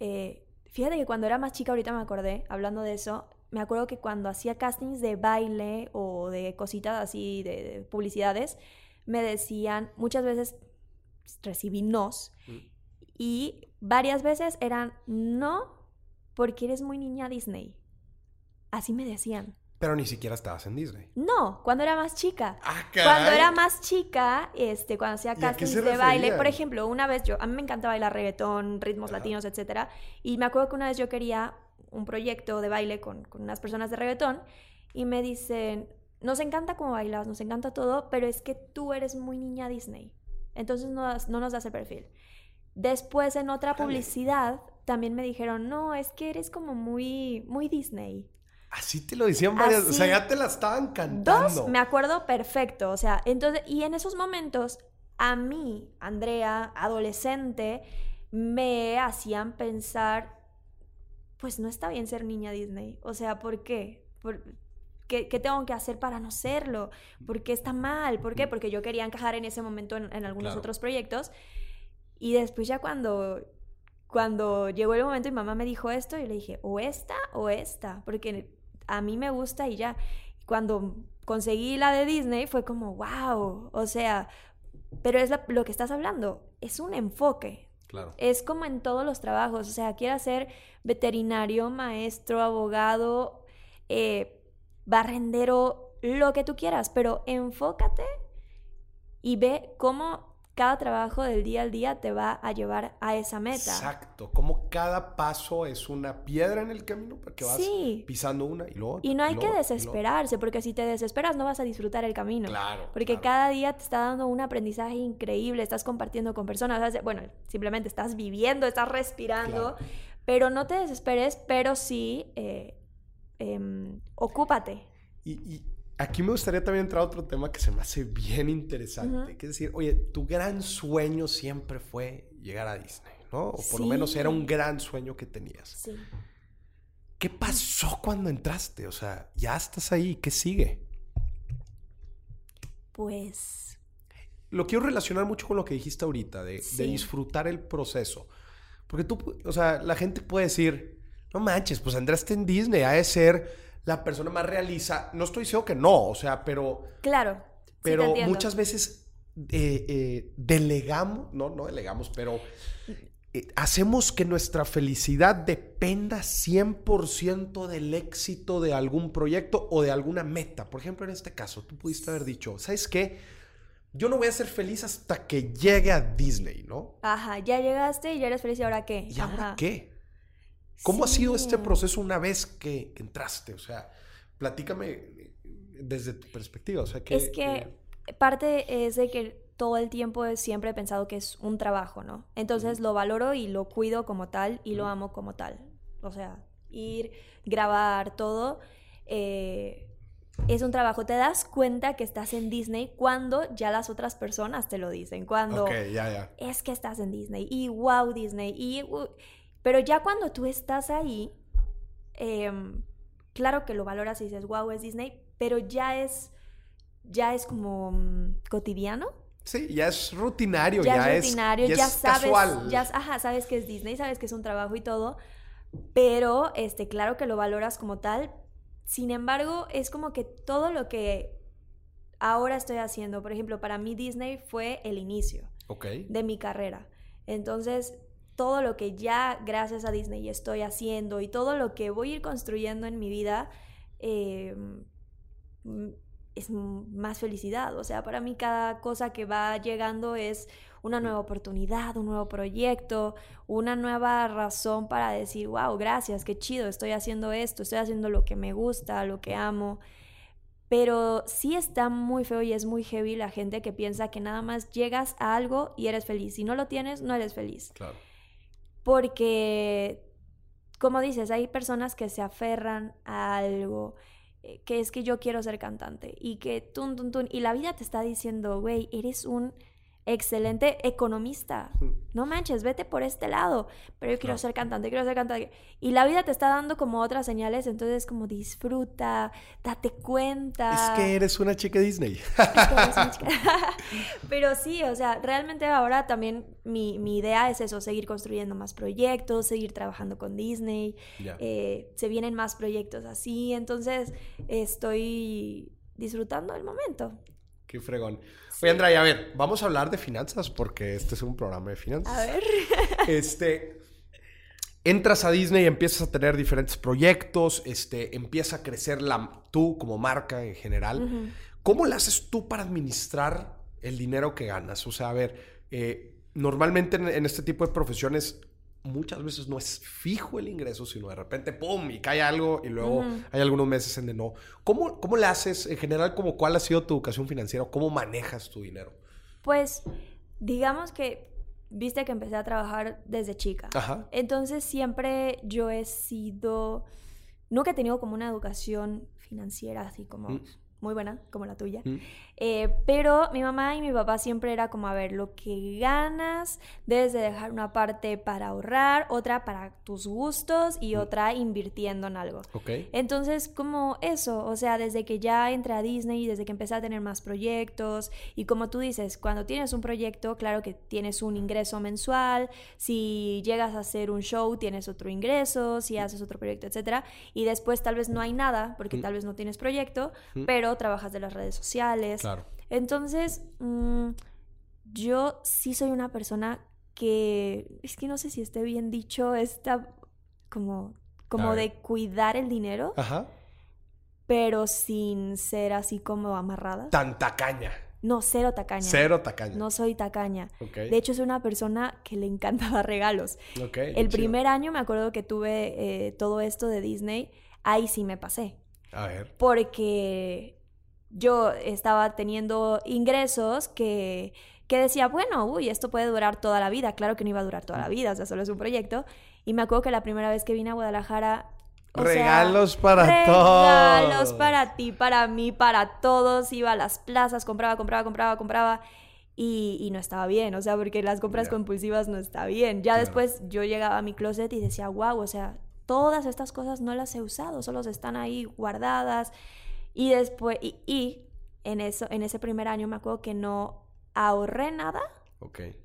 eh, fíjate que cuando era más chica, ahorita me acordé, hablando de eso, me acuerdo que cuando hacía castings de baile o de cositas así, de, publicidades, me decían, muchas veces recibí nos, mm. y varias veces eran no, porque eres muy niña Disney. Así me decían. Pero ni siquiera estabas en Disney. No, cuando era más chica. Ah, cuando era más chica, este, cuando hacía castings de baile, por ejemplo, una vez yo, a mí me encanta bailar reggaetón, ritmos latinos, etcétera, y me acuerdo que una vez yo quería un proyecto de baile con, con unas personas de reggaetón y me dicen, nos encanta cómo bailas, nos encanta todo, pero es que tú eres muy niña Disney, entonces no, no nos das el perfil. Después en otra publicidad también me dijeron, no, es que eres como muy, muy Disney. Así te lo decían varias, o sea, ya te la estaban cantando. Dos, me acuerdo perfecto, o sea, entonces, y en esos momentos, a mí, Andrea, adolescente, me hacían pensar, pues no está bien ser niña Disney, o sea, ¿por qué? ¿Qué, tengo que hacer para no serlo? ¿Por qué está mal? ¿Por qué? Porque yo quería encajar en ese momento en, algunos otros proyectos y después ya cuando, cuando llegó el momento y mamá me dijo esto, yo le dije, o esta o esta, porque a mí me gusta y ya. Cuando conseguí la de Disney fue como, wow, o sea, pero es lo que estás hablando, es un enfoque. Claro. Es como en todos los trabajos, o sea, quieras ser veterinario, maestro, abogado, eh, barrendero, lo que tú quieras, pero enfócate y ve cómo cada trabajo del día al día te va a llevar a esa meta. Exacto, como cada paso es una piedra en el camino porque vas pisando una y luego Y no hay que desesperarse, porque si te desesperas no vas a disfrutar el camino. Claro. Porque cada día te está dando un aprendizaje increíble, estás compartiendo con personas, bueno, simplemente estás viviendo, estás respirando, pero no te desesperes, pero sí eh, em, ocúpate. y Aquí me gustaría también entrar a otro tema que se me hace bien interesante, que es decir, oye, tu gran sueño siempre fue llegar a Disney, ¿no? O por lo menos era un gran sueño que tenías. Sí. ¿Qué pasó cuando entraste? O sea, ya estás ahí, ¿qué sigue? Pues... Lo quiero relacionar mucho con lo que dijiste ahorita, de, de disfrutar el proceso. Porque tú, o sea, la gente puede decir, no manches, pues entraste en Disney, ha de ser la persona más realiza. No estoy diciendo que no, o sea, pero. Claro. Pero muchas veces eh, eh, delegamos, no, no delegamos, pero eh, hacemos que nuestra felicidad dependa 100% del éxito de algún proyecto o de alguna meta. Por ejemplo, en este caso, tú pudiste haber dicho, ¿sabes qué? Yo no voy a ser feliz hasta que llegue a Disney, ¿no? Ajá, ya llegaste y ya eres feliz, ¿y ahora qué? ¿Y ahora qué? ¿Cómo ha sido este proceso una vez que, entraste? O sea, platícame desde tu perspectiva. O sea, que, es que parte es de que todo el tiempo siempre he pensado que es un trabajo, ¿no? Entonces lo valoro y lo cuido como tal y lo amo como tal. O sea, ir, grabar, todo. Eh, es un trabajo. Te das cuenta que estás en Disney cuando ya las otras personas te lo dicen. Cuando ya, ya. es que estás en Disney y wow Disney y pero ya cuando tú estás ahí, em, claro que lo valoras y dices, wow, es Disney, pero ya es, ya es como mm, cotidiano. Sí, ya es rutinario, ya, es rutinario, ya, sabes, casual. ya ajá, sabes que es Disney, sabes que es un trabajo y todo, pero este, claro que lo valoras como tal. Sin embargo, es como que todo lo que ahora estoy haciendo, por ejemplo, para mí Disney fue el inicio de mi carrera. Entonces, todo lo que ya gracias a Disney estoy haciendo y todo lo que voy a ir construyendo en mi vida eh, es más felicidad. O sea, para mí cada cosa que va llegando es una nueva oportunidad, un nuevo proyecto, una nueva razón para decir, wow, gracias, qué chido, estoy haciendo esto, estoy haciendo lo que me gusta, lo que amo. Pero sí está muy feo y es muy heavy la gente que piensa que nada más llegas a algo y eres feliz. Si no lo tienes, no eres feliz. Claro porque, como dices, hay personas que se aferran a algo, eh, que es que yo quiero ser cantante y que tun, tun, tun, y la vida te está diciendo, güey, eres un excelente economista. No manches, vete por este lado. Pero yo quiero ser cantante, quiero ser cantante. Y la vida te está dando como otras señales, entonces como disfruta, date cuenta. Es que eres una chica Disney. Pero sí, o sea, realmente ahora también mi, idea es eso, seguir construyendo más proyectos, seguir trabajando con Disney. Eh, se vienen más proyectos así, entonces estoy disfrutando el momento. Qué fregón. Oye, Andrea, a ver, vamos a hablar de finanzas porque este es un programa de finanzas. A ver. Este, entras a Disney y empiezas a tener diferentes proyectos, este, empieza a crecer la, tú como marca en general. ¿Cómo le haces tú para administrar el dinero que ganas? O sea, a ver, eh, normalmente en, este tipo de profesiones muchas veces no es fijo el ingreso, sino de repente, ¡pum! y cae algo y luego hay algunos meses en de no. ¿Cómo, ¿Cómo le haces en general, como cuál ha sido tu educación financiera? ¿Cómo manejas tu dinero? Pues, digamos que viste que empecé a trabajar desde chica. Ajá. Entonces siempre yo he sido, nunca he tenido como una educación financiera así como... Mm. muy buena, como la tuya. Mm. Eh, pero mi mamá y mi papá siempre era como, a ver, lo que ganas, debes de dejar una parte para ahorrar, otra para tus gustos y mm. otra invirtiendo en algo. Okay. Entonces, como eso, o sea, desde que ya entré a Disney, desde que empecé a tener más proyectos, y como tú dices, cuando tienes un proyecto, claro que tienes un ingreso mensual, si llegas a hacer un show, tienes otro ingreso, si haces otro proyecto, etcétera, y después tal vez no hay nada, porque mm. tal vez no tienes proyecto, mm. pero trabajas de las redes sociales. Entonces, mm, yo sí soy una persona que, es que no sé si esté bien dicho, esta como, como de cuidar el dinero. Ajá. Pero sin ser así como amarrada. Tan tacaña. No, cero tacaña. Cero tacaña. No soy tacaña. De hecho, soy una persona que le encanta dar regalos. Ok, El chido. primer año me acuerdo que tuve eh, todo esto de Disney, ahí sí me pasé. A ver. Porque yo estaba teniendo ingresos que, que decía, bueno, uy, esto puede durar toda la vida. Claro que no iba a durar toda la vida, o sea, solo es un proyecto. Y me acuerdo que la primera vez que vine a Guadalajara... o sea, Regalos para Regalos todos. para ti, para mí, para todos. Iba a las plazas, compraba, compraba, compraba, compraba. Y, y no estaba bien, o sea, porque las compras compulsivas no está bien. Ya Claro. después yo llegaba a mi closet y decía, wow, o sea, todas estas cosas no las he usado, solo están ahí guardadas. Y después, y, y en, eso, en ese primer año me acuerdo que no ahorré nada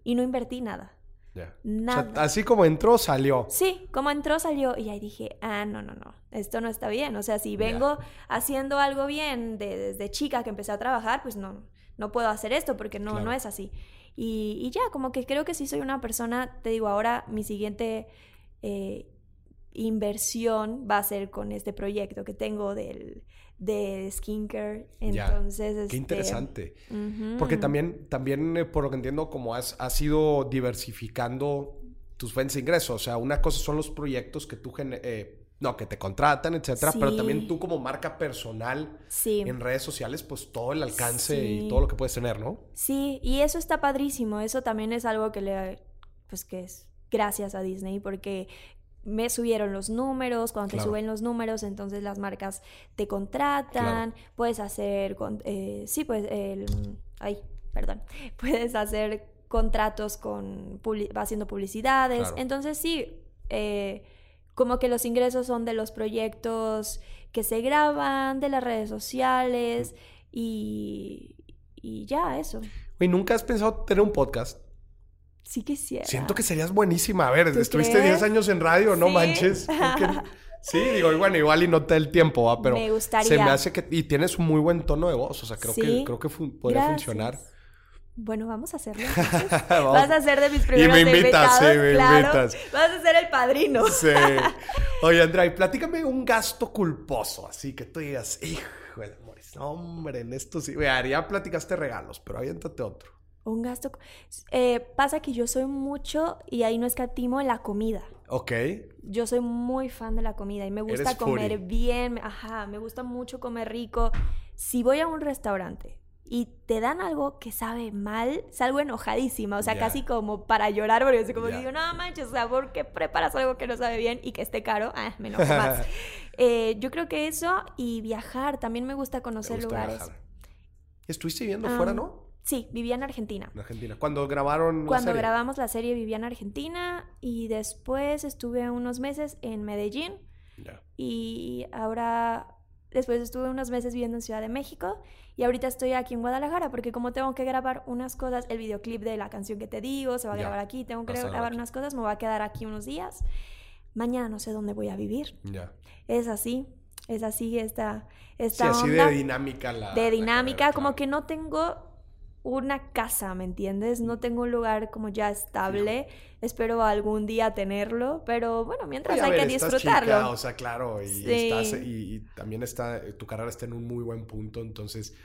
y no invertí nada. ya. Nada. O sea, así como entró, salió. Sí, como entró, salió y ahí dije, ah, no, no, no, esto no está bien. O sea, si vengo haciendo algo bien de- desde chica que empecé a trabajar, pues no, no puedo hacer esto porque no, Claro. no es así. Y, y ya, como que creo que sí soy una persona, te digo, ahora mi siguiente eh, inversión va a ser con este proyecto que tengo del, de skincare. Ya. Entonces, Qué este, interesante. Porque también, también eh, por lo que entiendo, como has, has ido diversificando tus fuentes de ingresos. O sea, una cosa son los proyectos que tú eh, no, que te contratan, etcétera, pero también tú como marca personal Sí. en redes sociales, pues todo el alcance y todo lo que puedes tener, ¿no? Sí, y eso está padrísimo. Eso también es algo que le, pues que es gracias a Disney porque me subieron los números, cuando te suben los números, entonces las marcas te contratan, puedes hacer, con- eh, sí, pues, el, ay, perdón, puedes hacer contratos con, publi- haciendo publicidades, Claro. entonces sí, eh, como que los ingresos son de los proyectos que se graban, de las redes sociales y, y ya, eso. Oye, ¿nunca has pensado tener un podcast? Sí quisiera. Siento que serías buenísima. A ver, ¿Tú estuviste crees? 10 años en radio, no Sí. manches. Sí, digo, y bueno, igual y no te da el tiempo, ¿va? pero Me gustaría. se me hace que y tienes un muy buen tono de voz, o sea, creo que creo que fu- podría Gracias. funcionar. Bueno, vamos a hacerlo. entonces. Vas a ser de mis primeros me invitas, invitados, sí, me claro. invitas. Vas a ser el padrino. Sí. Oye, Andrea, y platícame un gasto culposo, así que tú digas, hijo de amores, hombre, en esto sí. Mira, ya platicaste regalos, pero aviéntate otro. Un gasto. Eh, pasa que yo soy mucho, y ahí no escatimo, en la comida. Ok. Yo soy muy fan de la comida y me gusta Eres comer foodie. bien. Ajá, me gusta mucho comer rico. Si voy a un restaurante y te dan algo que sabe mal, salgo enojadísima. O sea, casi como para llorar, porque así como Ya. digo, no manches, o sea, ¿por qué preparas algo que no sabe bien y que esté caro? Ah, me enojo más. Eh, yo creo que eso y viajar. También me gusta Me conocer gusta lugares. viajar. ¿Estuviste viviendo Ah, fuera, no? Sí, vivía en Argentina. En Argentina. Cuando grabaron la Cuando serie. grabamos la serie vivía en Argentina y después estuve unos meses en Medellín Ya. y ahora después estuve unos meses viviendo en Ciudad de México y ahorita estoy aquí en Guadalajara porque como tengo que grabar unas cosas, el videoclip de la canción que te digo se va a grabar aquí, tengo que vas grabar unas cosas, me voy a quedar aquí unos días. Mañana no sé dónde voy a vivir. Ya. Es así, es así esta, Sí, esta así onda de dinámica la. de la dinámica, carrera, como claro. que no tengo una casa, ¿me entiendes? No tengo un lugar como ya estable. Espero algún día tenerlo, pero bueno, mientras Oye, hay ver, que estás disfrutarlo. chica, o sea, claro, y, Sí. estás, y, y también está, tu carrera está en un muy buen punto, entonces,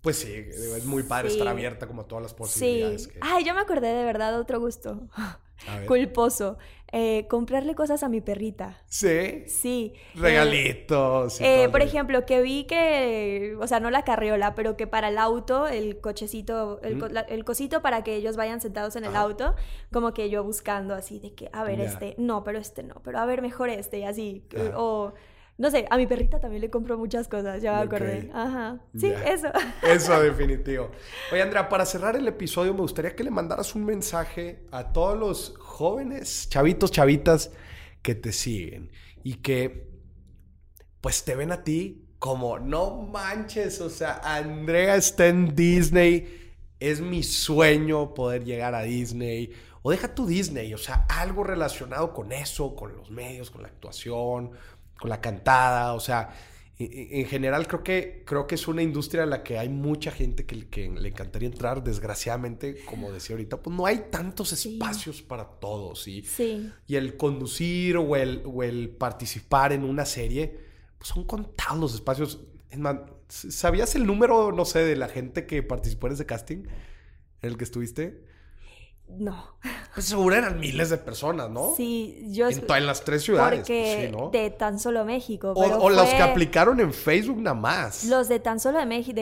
pues sí, es muy padre Sí. estar abierta como a todas las Sí. posibilidades. que- Ay, yo me acordé de verdad otro gusto. Culposo. Eh, comprarle cosas a mi perrita. Sí, Sí. Eh, regalitos. Eh, por ejemplo, que vi que, o sea, no la carriola, pero que para el auto, el cochecito, el, co- la- el cosito para que ellos vayan sentados en el auto, como que yo buscando así de que, a ver, este, no, pero este no, pero a ver, mejor este, y así. O, no sé, a mi perrita también le compro muchas cosas, ya me acordé. Ajá. Sí, eso. Eso, definitivo. Oye, Andrea, para cerrar el episodio, me gustaría que le mandaras un mensaje a todos los jóvenes, chavitos, chavitas que te siguen y que, pues, te ven a ti como, no manches, o sea, Andrea está en Disney, es mi sueño poder llegar a Disney. O deja tu Disney, o sea, algo relacionado con eso, con los medios, con la actuación, con la cantada, o sea, en, en general creo que, creo que es una industria en la que hay mucha gente que, que le encantaría entrar. Desgraciadamente, como decía ahorita, pues no hay tantos Sí. espacios para todos. Y, Sí. y el conducir o el, o el participar en una serie, pues son contados los espacios. Es más, ¿Sabías el número, no sé, de la gente que participó en ese casting en el que estuviste? No. Pues seguro eran miles de personas, ¿no? Sí, yo... En, en las tres ciudades. Porque sí, ¿no? de tan solo México. O, o los que aplicaron en Facebook nada más. Los de tan solo de México,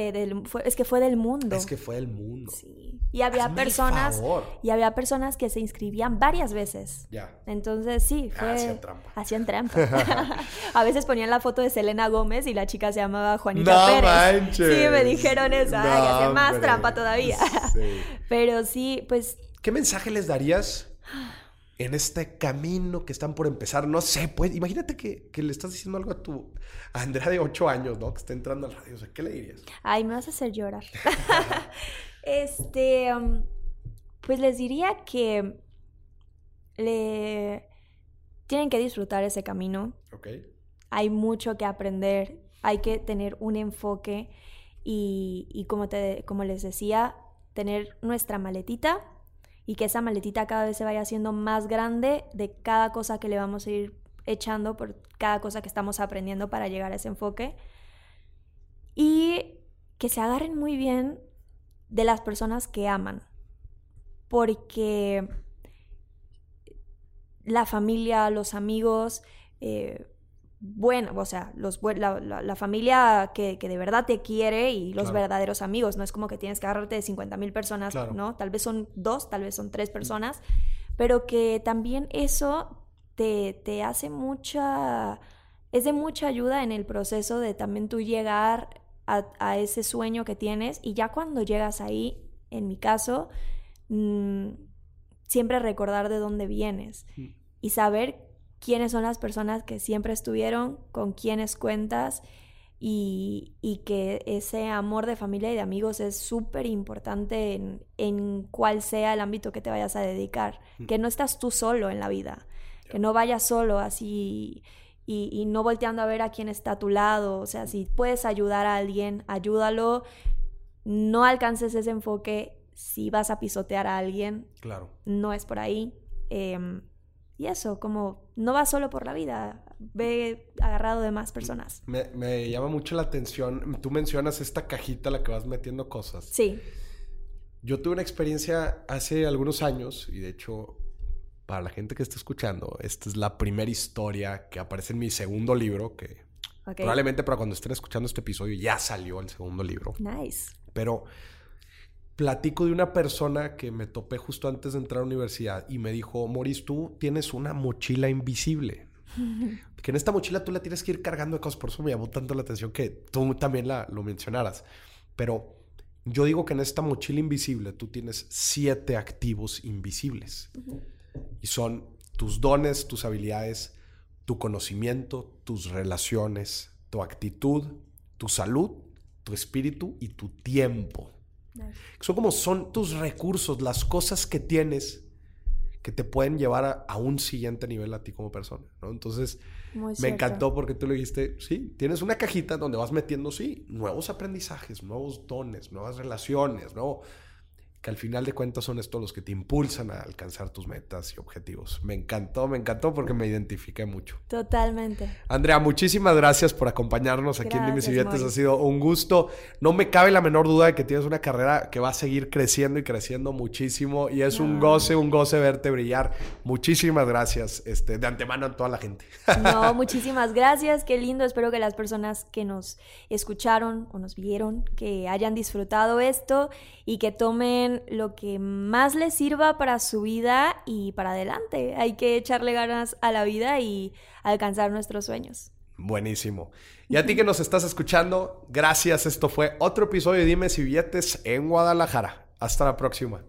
es que fue del mundo. Es que fue del mundo. Sí. Y había Hazme el personas... favor. Y había personas que se inscribían varias veces. Ya. Entonces sí, fue... Ah, hacían trampa. Hacían trampa. a veces ponían la foto de Selena Gómez y la chica se llamaba Juanita No Pérez. manches. Sí, me dijeron eso. Ay, No, hace más hombre. trampa todavía. Sí. Pero sí, pues ¿Qué mensaje les darías en este camino que están por empezar? No sé, pues imagínate que, que le estás diciendo algo a tu a Andrea de 8 años, ¿no? Que está entrando al radio. O sea, ¿qué le dirías? Ay, me vas a hacer llorar. este, um, pues les diría que le tienen que disfrutar ese camino. ¿Ok? Hay mucho que aprender, hay que tener un enfoque y, y como, te, como les decía, tener nuestra maletita y que esa maletita cada vez se vaya haciendo más grande de cada cosa que le vamos a ir echando por cada cosa que estamos aprendiendo para llegar a ese enfoque. Y que se agarren muy bien de las personas que aman. Porque la familia, los amigos, eh, bueno, o sea, los, la, la- la familia que, que de verdad te quiere y los Claro. verdaderos amigos. No es como que tienes que agarrarte de 50 mil personas, Claro. ¿no? Tal vez son dos, tal vez son tres personas, pero que también eso te, te hace mucha, es de mucha ayuda en el proceso de también tú llegar a, a ese sueño que tienes y ya cuando llegas ahí, en mi caso, mm, siempre recordar de dónde vienes Mm. y saber quiénes son las personas que siempre estuvieron, con quiénes cuentas y, y que ese amor de familia y de amigos es súper importante en, en cuál sea el ámbito que te vayas a dedicar, Mm. que no estás tú solo en la vida, que no vayas solo así y, y no volteando a ver a quién está a tu lado, o sea, si puedes ayudar a alguien, ayúdalo, no alcances ese enfoque si vas a pisotear a alguien, Claro. no es por ahí. Em, y eso, como no vas solo por la vida, ve agarrado de más personas. Me, me llama mucho la atención. Tú mencionas esta cajita a la que vas metiendo cosas. Sí, Yo tuve una experiencia hace algunos años y de hecho, para la gente que está escuchando, esta es la primera historia que aparece en mi segundo libro, que probablemente para cuando estén escuchando este episodio ya salió el segundo libro. Nice. Pero platico de una persona que me topé justo antes de entrar a la universidad y me dijo, Moris, tú tienes una mochila invisible. Que en esta mochila tú la tienes que ir cargando de cosas. Por eso me llamó tanto la atención que tú también la, lo mencionaras. Pero yo digo que en esta mochila invisible tú tienes siete activos invisibles. Y son tus dones, tus habilidades, tu conocimiento, tus relaciones, tu actitud, tu salud, tu espíritu y tu tiempo. Son como son tus recursos, las cosas que tienes que te pueden llevar a, a un siguiente nivel a ti como persona, ¿no? Entonces, Muy me encantó porque tú le dijiste, sí, tienes una cajita donde vas metiendo, sí, nuevos aprendizajes, nuevos dones, nuevas relaciones, ¿no? Que al final de cuentas son estos los que te impulsan a alcanzar tus metas y objetivos. Me encantó, me encantó porque me identifiqué mucho. Totalmente. Andrea, muchísimas gracias por acompañarnos aquí en y Billetes. Ha sido un gusto. No me cabe la menor duda de que tienes una carrera que va a seguir creciendo y creciendo muchísimo. Y es un goce, un goce verte brillar. Muchísimas gracias este, de antemano a toda la gente. No, muchísimas gracias, qué lindo. Espero que las personas que nos escucharon o nos vieron, que hayan disfrutado esto y que tomen lo que más les sirva para su vida y para adelante. Hay que echarle ganas a la vida y alcanzar nuestros sueños. Buenísimo. Y a ti que nos estás escuchando, gracias. Esto fue otro episodio de Dimes y Billetes en Guadalajara. Hasta la próxima.